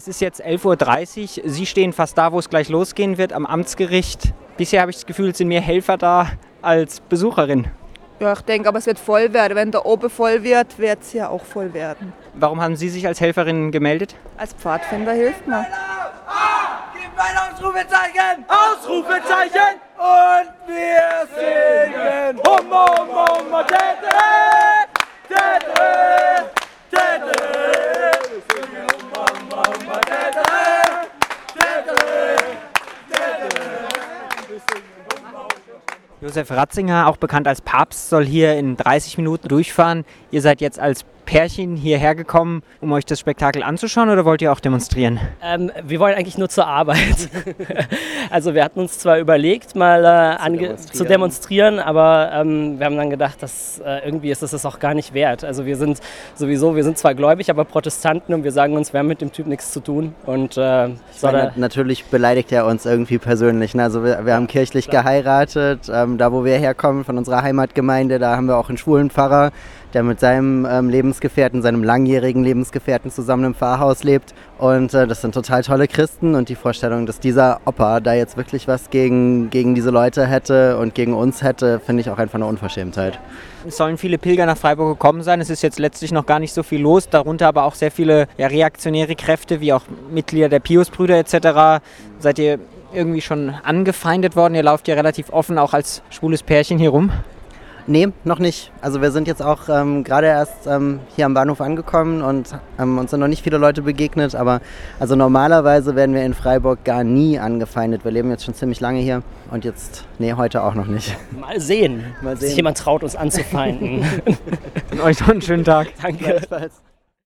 Es ist jetzt 11.30 Uhr. Sie stehen fast da, wo es gleich losgehen wird, am Amtsgericht. Bisher habe ich das Gefühl, es sind mehr Helfer da als Besucherin. Ja, ich denke, aber es wird voll werden. Wenn da oben voll wird, wird es ja auch voll werden. Warum haben Sie sich als Helferin gemeldet? Als Pfadfinder hilft man. Gib ein Ausrufezeichen! Ausrufezeichen! Und wir singen! Hummer, hummer, hummer, Josef Ratzinger, auch bekannt als Papst, soll hier in 30 Minuten durchfahren. Ihr seid jetzt als Pärchen hierher gekommen, um euch das Spektakel anzuschauen oder wollt ihr auch demonstrieren? Ähm, wir wollen eigentlich nur zur Arbeit. also wir hatten uns zwar überlegt, mal äh, zu, demonstrieren. zu, demonstrieren. aber ähm, wir haben dann gedacht, dass äh, irgendwie ist es das auch gar nicht wert. Also wir sind sowieso, wir sind zwar gläubig, aber Protestanten und wir sagen uns, wir haben mit dem Typ nichts zu tun. Und äh, meine, natürlich beleidigt er uns irgendwie persönlich. Ne? Also wir, wir haben kirchlich Klar. geheiratet, ähm, da wo wir herkommen, von unserer Heimatgemeinde, da haben wir auch einen schwulen Pfarrer der mit seinem ähm, Lebensgefährten, seinem langjährigen Lebensgefährten zusammen im Pfarrhaus lebt. Und äh, das sind total tolle Christen und die Vorstellung, dass dieser Opa da jetzt wirklich was gegen, gegen diese Leute hätte und gegen uns hätte, finde ich auch einfach eine Unverschämtheit. Es sollen viele Pilger nach Freiburg gekommen sein. Es ist jetzt letztlich noch gar nicht so viel los, darunter aber auch sehr viele ja, reaktionäre Kräfte, wie auch Mitglieder der Piusbrüder etc. Seid ihr irgendwie schon angefeindet worden? Ihr lauft ja relativ offen auch als schwules Pärchen hier rum. Nee, noch nicht. Also wir sind jetzt auch ähm, gerade erst ähm, hier am Bahnhof angekommen und ähm, uns sind noch nicht viele Leute begegnet, aber also normalerweise werden wir in Freiburg gar nie angefeindet. Wir leben jetzt schon ziemlich lange hier und jetzt, nee, heute auch noch nicht. Mal sehen, Mal sehen. sich jemand traut, uns anzufeinden. und euch noch einen schönen Tag. Danke.